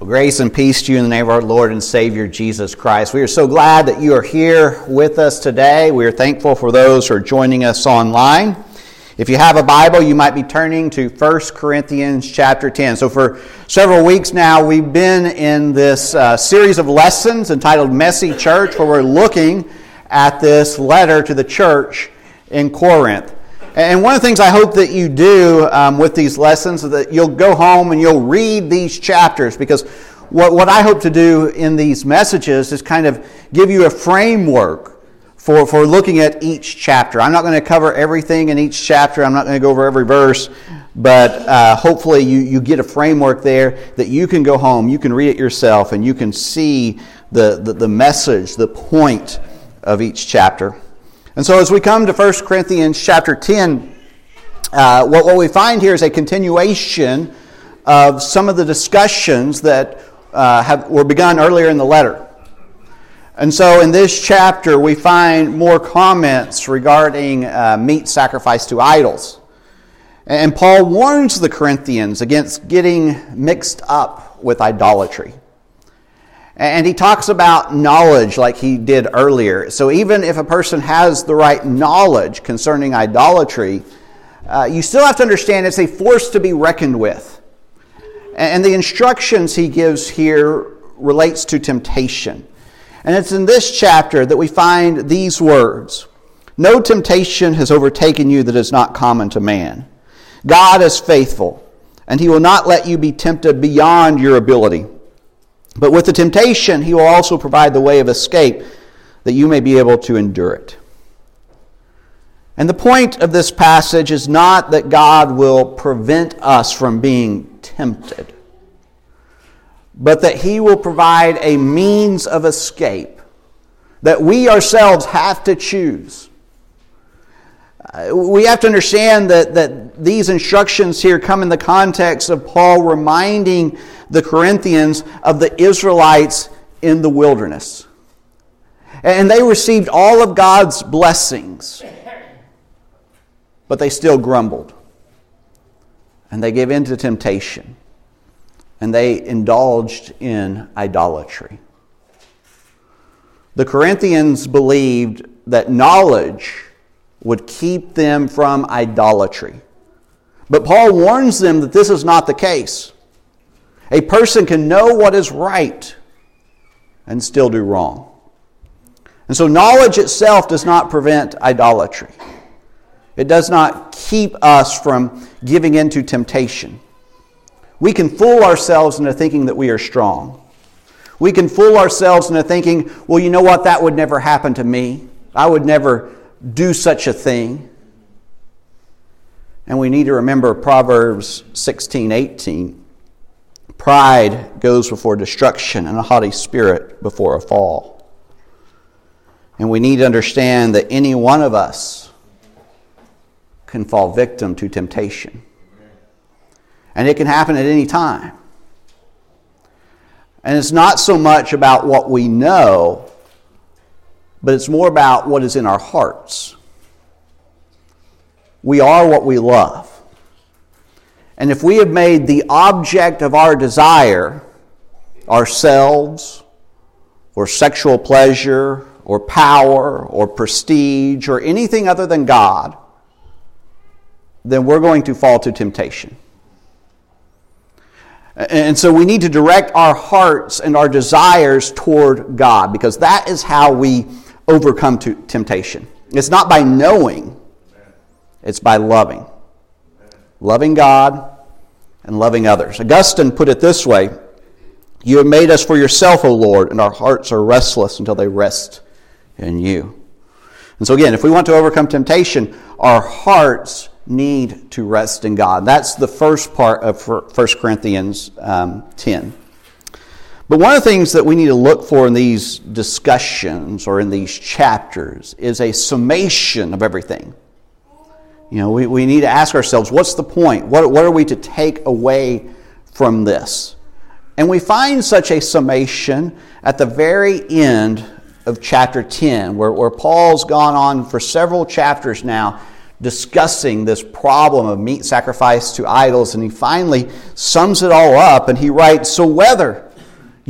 Well, grace and peace to you in the name of our Lord and Savior Jesus Christ. We are so glad that you are here with us today. We are thankful for those who are joining us online. If you have a Bible, you might be turning to 1 Corinthians chapter 10. So, for several weeks now, we've been in this uh, series of lessons entitled Messy Church, where we're looking at this letter to the church in Corinth. And one of the things I hope that you do um, with these lessons is that you'll go home and you'll read these chapters because what, what I hope to do in these messages is kind of give you a framework for, for looking at each chapter. I'm not going to cover everything in each chapter, I'm not going to go over every verse, but uh, hopefully you, you get a framework there that you can go home, you can read it yourself, and you can see the, the, the message, the point of each chapter. And so as we come to 1 Corinthians chapter 10, uh, what, what we find here is a continuation of some of the discussions that uh, have, were begun earlier in the letter. And so in this chapter, we find more comments regarding uh, meat sacrificed to idols. And Paul warns the Corinthians against getting mixed up with idolatry. And he talks about knowledge like he did earlier. So even if a person has the right knowledge concerning idolatry, uh, you still have to understand it's a force to be reckoned with. And the instructions he gives here relates to temptation. And it's in this chapter that we find these words No temptation has overtaken you that is not common to man. God is faithful, and he will not let you be tempted beyond your ability. But with the temptation, he will also provide the way of escape that you may be able to endure it. And the point of this passage is not that God will prevent us from being tempted, but that he will provide a means of escape that we ourselves have to choose. Uh, we have to understand that, that these instructions here come in the context of Paul reminding the Corinthians of the Israelites in the wilderness. And they received all of God's blessings, but they still grumbled. And they gave in to temptation. And they indulged in idolatry. The Corinthians believed that knowledge would keep them from idolatry. But Paul warns them that this is not the case. A person can know what is right and still do wrong. And so, knowledge itself does not prevent idolatry. It does not keep us from giving in to temptation. We can fool ourselves into thinking that we are strong. We can fool ourselves into thinking, well, you know what, that would never happen to me. I would never do such a thing. And we need to remember Proverbs 16 18. Pride goes before destruction, and a haughty spirit before a fall. And we need to understand that any one of us can fall victim to temptation. And it can happen at any time. And it's not so much about what we know but it's more about what is in our hearts. We are what we love. And if we have made the object of our desire ourselves, or sexual pleasure, or power, or prestige, or anything other than God, then we're going to fall to temptation. And so we need to direct our hearts and our desires toward God because that is how we overcome temptation. It's not by knowing, it's by loving. Loving God and loving others. Augustine put it this way You have made us for yourself, O Lord, and our hearts are restless until they rest in you. And so, again, if we want to overcome temptation, our hearts need to rest in God. That's the first part of 1 Corinthians um, 10. But one of the things that we need to look for in these discussions or in these chapters is a summation of everything. You know, we, we need to ask ourselves what's the point? What, what are we to take away from this? And we find such a summation at the very end of chapter 10, where, where Paul's gone on for several chapters now discussing this problem of meat sacrifice to idols, and he finally sums it all up and he writes So whether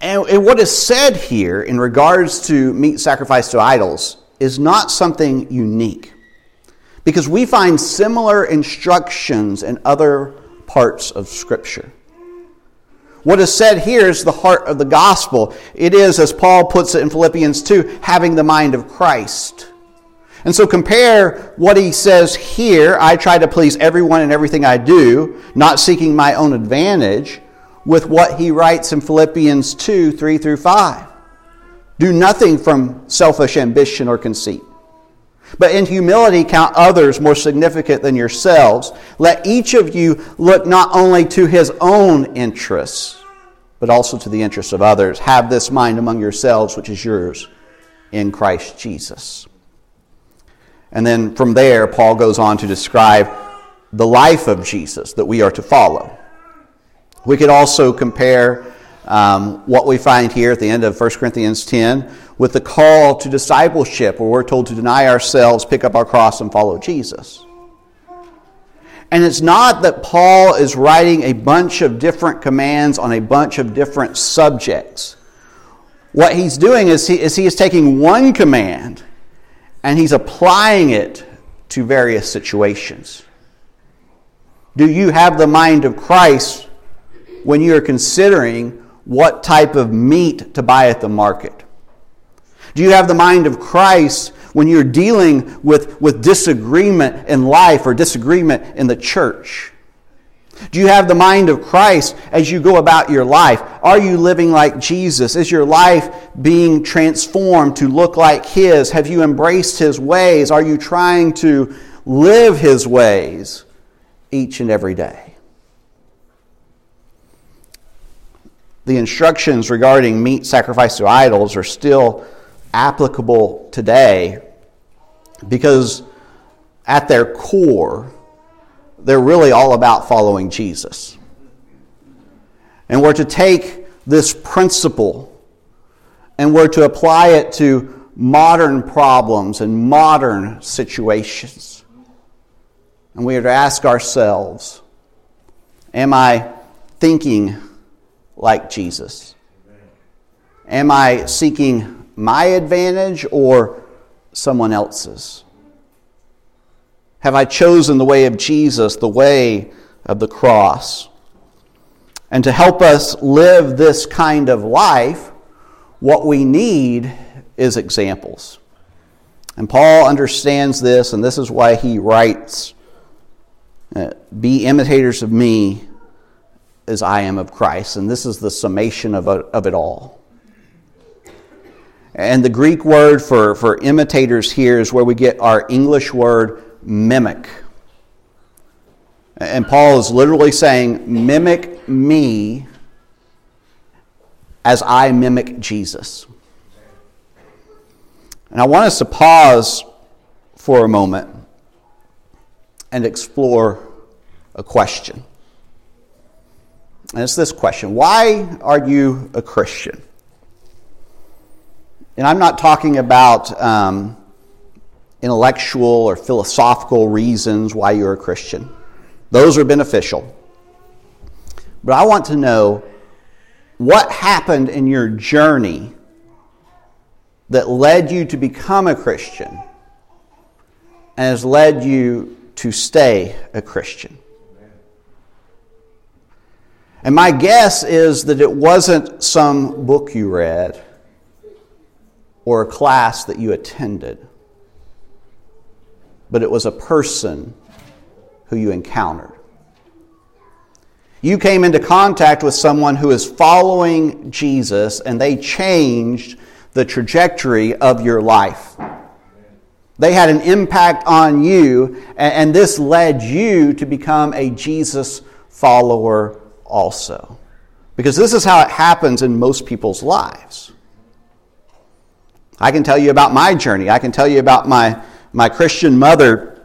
And, and what is said here in regards to meat sacrificed to idols is not something unique because we find similar instructions in other parts of Scripture. What is said here is the heart of the gospel. It is, as Paul puts it in Philippians 2, having the mind of Christ. And so compare what he says here I try to please everyone in everything I do, not seeking my own advantage, with what he writes in Philippians 2 3 through 5. Do nothing from selfish ambition or conceit. But in humility, count others more significant than yourselves. Let each of you look not only to his own interests, but also to the interests of others. Have this mind among yourselves, which is yours in Christ Jesus. And then from there, Paul goes on to describe the life of Jesus that we are to follow. We could also compare um, what we find here at the end of 1 Corinthians 10 with the call to discipleship, where we're told to deny ourselves, pick up our cross, and follow Jesus. And it's not that Paul is writing a bunch of different commands on a bunch of different subjects. What he's doing is he is, he is taking one command and he's applying it to various situations. Do you have the mind of Christ when you are considering what type of meat to buy at the market? Do you have the mind of Christ when you're dealing with, with disagreement in life or disagreement in the church? Do you have the mind of Christ as you go about your life? Are you living like Jesus? Is your life being transformed to look like His? Have you embraced His ways? Are you trying to live His ways each and every day? The instructions regarding meat sacrificed to idols are still applicable today because at their core, they're really all about following Jesus. And we're to take this principle and we're to apply it to modern problems and modern situations. And we are to ask ourselves Am I thinking like Jesus? Am I seeking my advantage or someone else's? Have I chosen the way of Jesus, the way of the cross? And to help us live this kind of life, what we need is examples. And Paul understands this, and this is why he writes uh, Be imitators of me as I am of Christ. And this is the summation of, of it all. And the Greek word for, for imitators here is where we get our English word mimic. And Paul is literally saying, mimic me as I mimic Jesus. And I want us to pause for a moment and explore a question. And it's this question Why are you a Christian? And I'm not talking about um, intellectual or philosophical reasons why you're a Christian, those are beneficial. But I want to know what happened in your journey that led you to become a Christian and has led you to stay a Christian. And my guess is that it wasn't some book you read or a class that you attended, but it was a person who you encountered. You came into contact with someone who is following Jesus and they changed the trajectory of your life. They had an impact on you, and this led you to become a Jesus follower also. Because this is how it happens in most people's lives. I can tell you about my journey. I can tell you about my, my Christian mother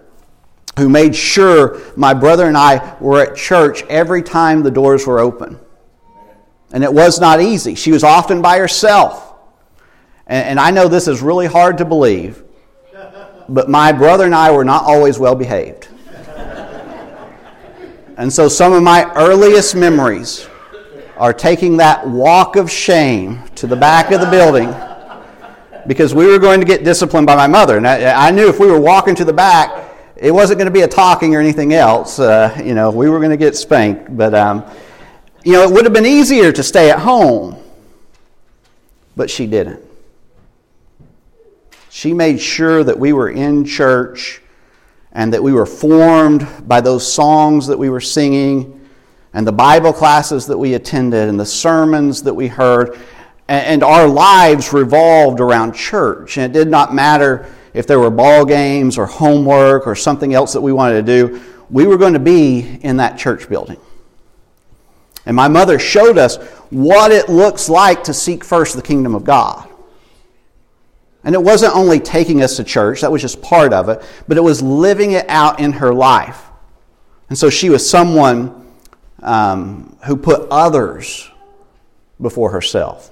who made sure my brother and I were at church every time the doors were open. And it was not easy. She was often by herself. And, and I know this is really hard to believe, but my brother and I were not always well behaved. And so some of my earliest memories are taking that walk of shame to the back of the building because we were going to get disciplined by my mother. And I, I knew if we were walking to the back, it wasn't going to be a talking or anything else. Uh, you know, we were going to get spanked. But, um, you know, it would have been easier to stay at home. But she didn't. She made sure that we were in church and that we were formed by those songs that we were singing and the Bible classes that we attended and the sermons that we heard. And our lives revolved around church. And it did not matter if there were ball games or homework or something else that we wanted to do, we were going to be in that church building. And my mother showed us what it looks like to seek first the kingdom of God. And it wasn't only taking us to church, that was just part of it, but it was living it out in her life. And so she was someone um, who put others before herself.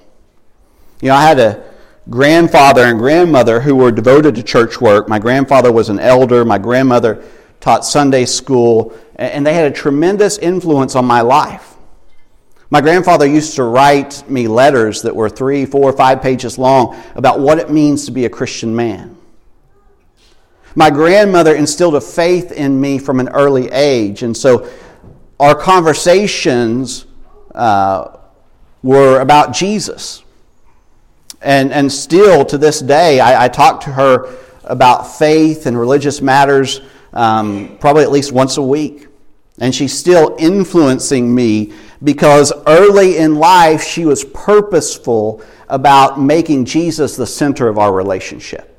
You know, I had a grandfather and grandmother who were devoted to church work. My grandfather was an elder, my grandmother taught Sunday school, and they had a tremendous influence on my life. My grandfather used to write me letters that were three, four, five pages long about what it means to be a Christian man. My grandmother instilled a faith in me from an early age, and so our conversations uh, were about Jesus. And, and still to this day, I, I talk to her about faith and religious matters um, probably at least once a week. And she's still influencing me because early in life she was purposeful about making Jesus the center of our relationship.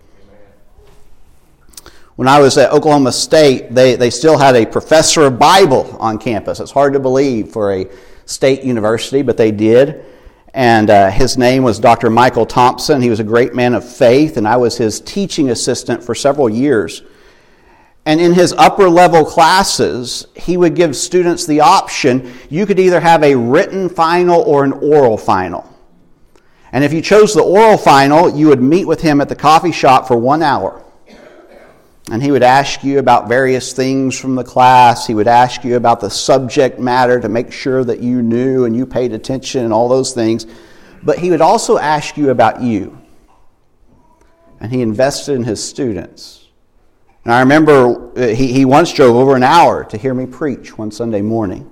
When I was at Oklahoma State, they, they still had a professor of Bible on campus. It's hard to believe for a state university, but they did. And uh, his name was Dr. Michael Thompson. He was a great man of faith, and I was his teaching assistant for several years. And in his upper level classes, he would give students the option you could either have a written final or an oral final. And if you chose the oral final, you would meet with him at the coffee shop for one hour. And he would ask you about various things from the class. He would ask you about the subject matter to make sure that you knew and you paid attention and all those things. But he would also ask you about you. And he invested in his students. And I remember uh, he, he once drove over an hour to hear me preach one Sunday morning.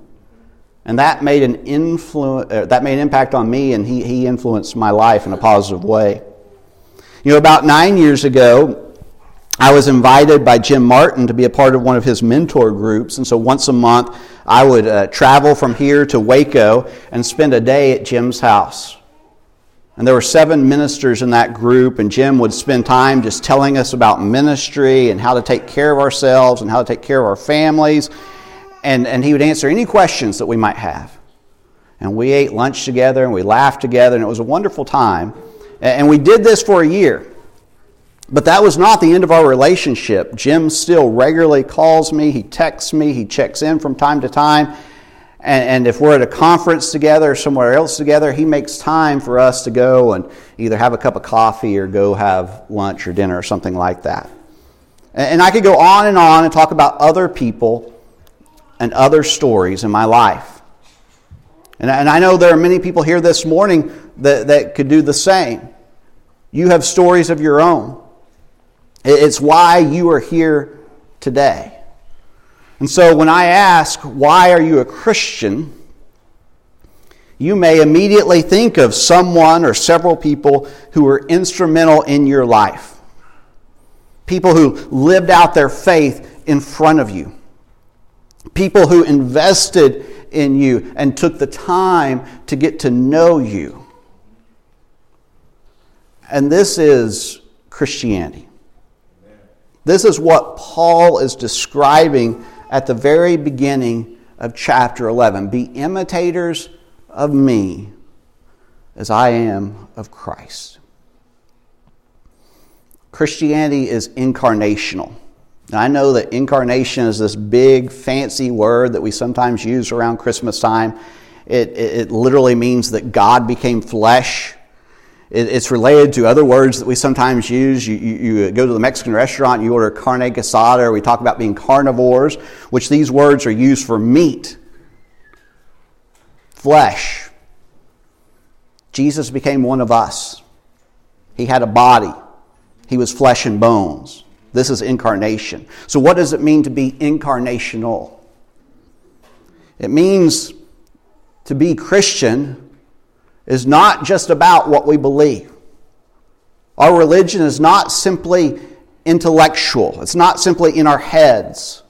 And that made an influ- uh, that made an impact on me, and he, he influenced my life in a positive way. You know, about nine years ago, I was invited by Jim Martin to be a part of one of his mentor groups. And so once a month, I would uh, travel from here to Waco and spend a day at Jim's house. And there were seven ministers in that group, and Jim would spend time just telling us about ministry and how to take care of ourselves and how to take care of our families. And, and he would answer any questions that we might have. And we ate lunch together and we laughed together, and it was a wonderful time. And we did this for a year. But that was not the end of our relationship. Jim still regularly calls me, he texts me, he checks in from time to time. And, and, if we're at a conference together or somewhere else together, he makes time for us to go and either have a cup of coffee or go have lunch or dinner or something like that. And, and I could go on and on and talk about other people and other stories in my life. And, and I know there are many people here this morning that, that could do the same. You have stories of your own. It's why you are here today. And so when I ask, why are you a Christian? You may immediately think of someone or several people who were instrumental in your life. People who lived out their faith in front of you. People who invested in you and took the time to get to know you. And this is Christianity. This is what Paul is describing at the very beginning of chapter 11. Be imitators of me as I am of Christ. Christianity is incarnational. I know that incarnation is this big, fancy word that we sometimes use around Christmas time. It, it, it literally means that God became flesh. It, it's related to other words that we sometimes use. You, you, you, go to the Mexican restaurant, you order carne asada, or we talk about being carnivores, which these words are used for meat, flesh. Jesus became one of us. He had a body, he was flesh and bones. This is incarnation. So, what does it mean to be incarnational? It means to be Christian is not just about what we believe. Our religion is not simply intellectual, it's not simply in our heads.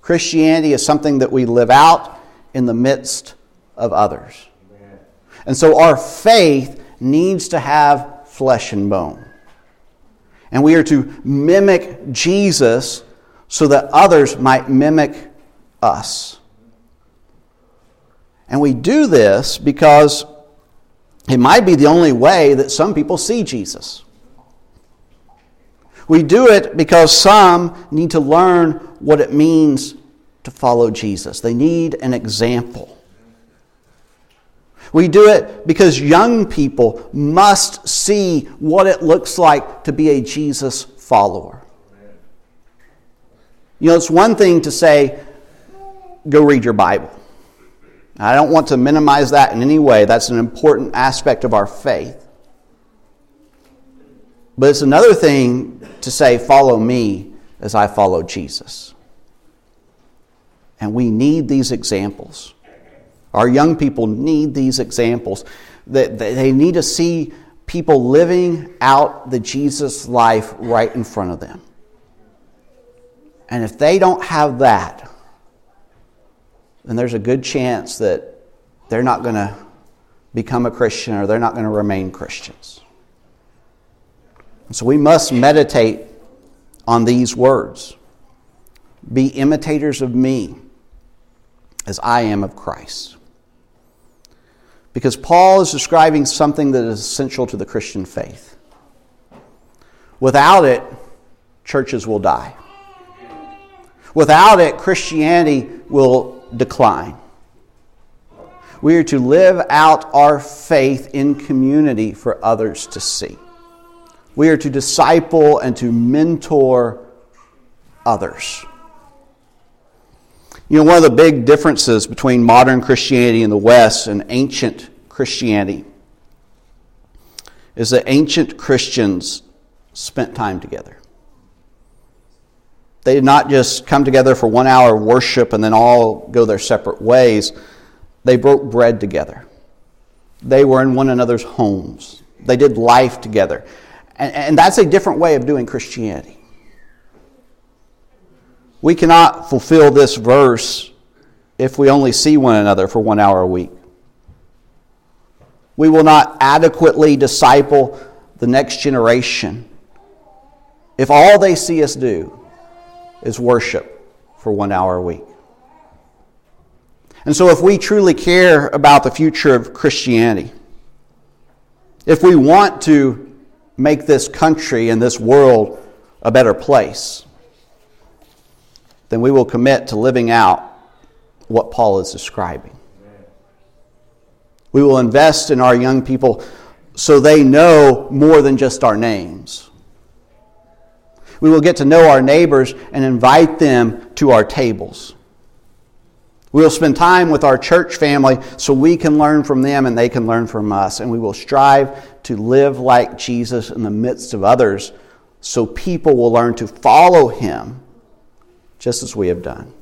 Christianity is something that we live out in the midst of others. And so our faith needs to have flesh and bone. And we are to mimic Jesus so that others might mimic us. And we do this because it might be the only way that some people see Jesus. We do it because some need to learn what it means to follow Jesus. They need an example. We do it because young people must see what it looks like to be a Jesus follower. You know, it's one thing to say, go read your Bible. I don't want to minimize that in any way. That's an important aspect of our faith. But it's another thing to say, follow me as I follow Jesus. And we need these examples. Our young people need these examples. They need to see people living out the Jesus life right in front of them. And if they don't have that, then there's a good chance that they're not going to become a Christian or they're not going to remain Christians. So we must meditate on these words Be imitators of me as I am of Christ. Because Paul is describing something that is essential to the Christian faith. Without it, churches will die. Without it, Christianity will decline. We are to live out our faith in community for others to see. We are to disciple and to mentor others. You know, one of the big differences between modern Christianity in the West and ancient Christianity is that ancient Christians spent time together. They did not just come together for one hour of worship and then all go their separate ways. They broke bread together. They were in one another's homes. They did life together. And, and that's a different way of doing Christianity. We cannot fulfill this verse if we only see one another for one hour a week. We will not adequately disciple the next generation if all they see us do is worship for one hour a week. And so, if we truly care about the future of Christianity, if we want to make this country and this world a better place, then we will commit to living out what Paul is describing. We will invest in our young people so they know more than just our names. We will get to know our neighbors and invite them to our tables. We will spend time with our church family so we can learn from them and they can learn from us. And we will strive to live like Jesus in the midst of others so people will learn to follow him just as we have done.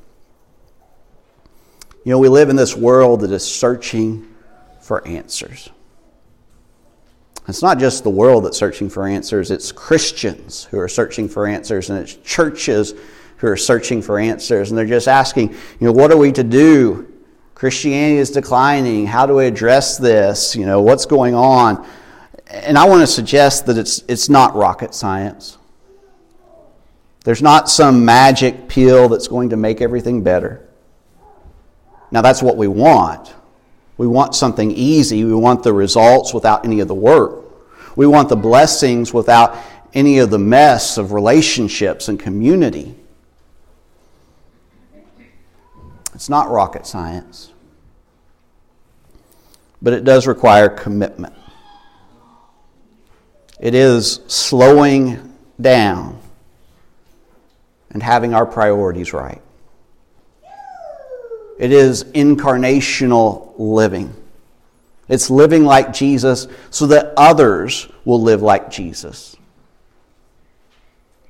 You know, we live in this world that is searching for answers. It's not just the world that's searching for answers, it's Christians who are searching for answers, and it's churches who are searching for answers. And they're just asking, you know, what are we to do? Christianity is declining. How do we address this? You know, what's going on? And I want to suggest that it's, it's not rocket science. There's not some magic pill that's going to make everything better. Now, that's what we want. We want something easy. We want the results without any of the work. We want the blessings without any of the mess of relationships and community. It's not rocket science, but it does require commitment. It is slowing down and having our priorities right. It is incarnational living. It's living like Jesus so that others will live like Jesus.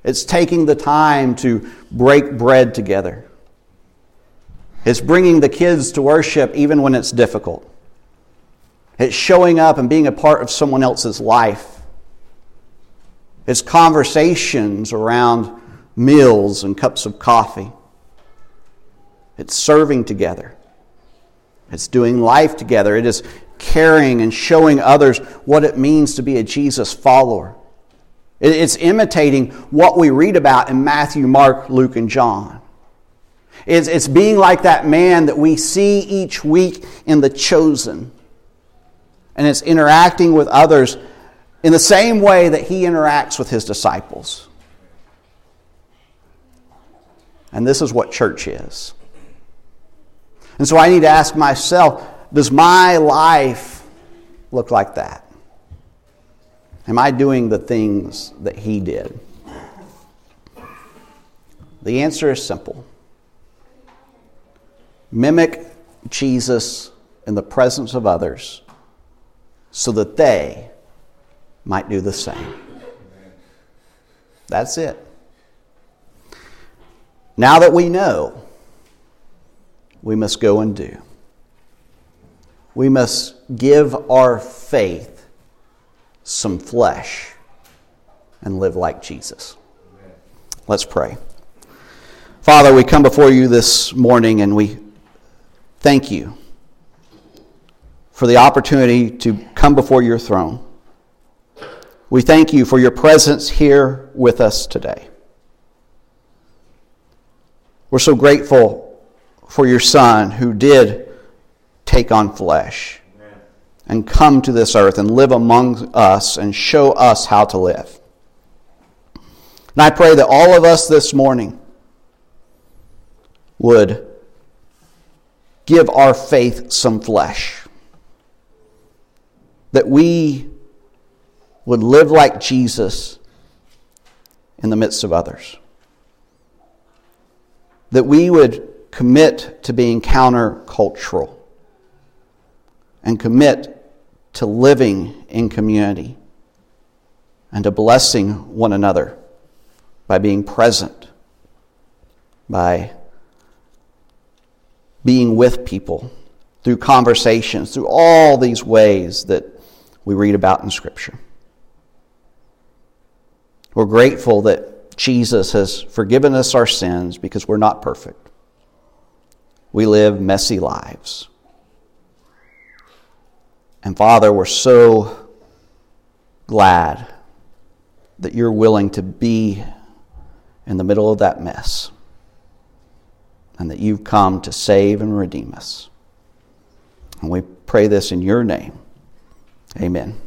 It's taking the time to break bread together. It's bringing the kids to worship even when it's difficult. It's showing up and being a part of someone else's life. It's conversations around meals and cups of coffee. It's serving together. It's doing life together. It is caring and showing others what it means to be a Jesus follower. It's imitating what we read about in Matthew, Mark, Luke, and John. It's, it's being like that man that we see each week in The Chosen. And it's interacting with others in the same way that he interacts with his disciples. And this is what church is. And so I need to ask myself does my life look like that? Am I doing the things that he did? The answer is simple mimic Jesus in the presence of others so that they might do the same. That's it. Now that we know, we must go and do. We must give our faith some flesh and live like Jesus. Let's pray. Father, we come before you this morning and we thank you for the opportunity to come before your throne. We thank you for your presence here with us today. We're so grateful for your Son who did take on flesh and come to this earth and live among us and show us how to live. And I pray that all of us this morning would give our faith some flesh. That we would live like Jesus in the midst of others. That we would commit to being countercultural and commit to living in community and to blessing one another by being present, by being with people through conversations, through all these ways that we read about in Scripture. We're grateful that Jesus has forgiven us our sins because we're not perfect. We live messy lives. And Father, we're so glad that you're willing to be in the middle of that mess and that you've come to save and redeem us. And we pray this in your name. Amen.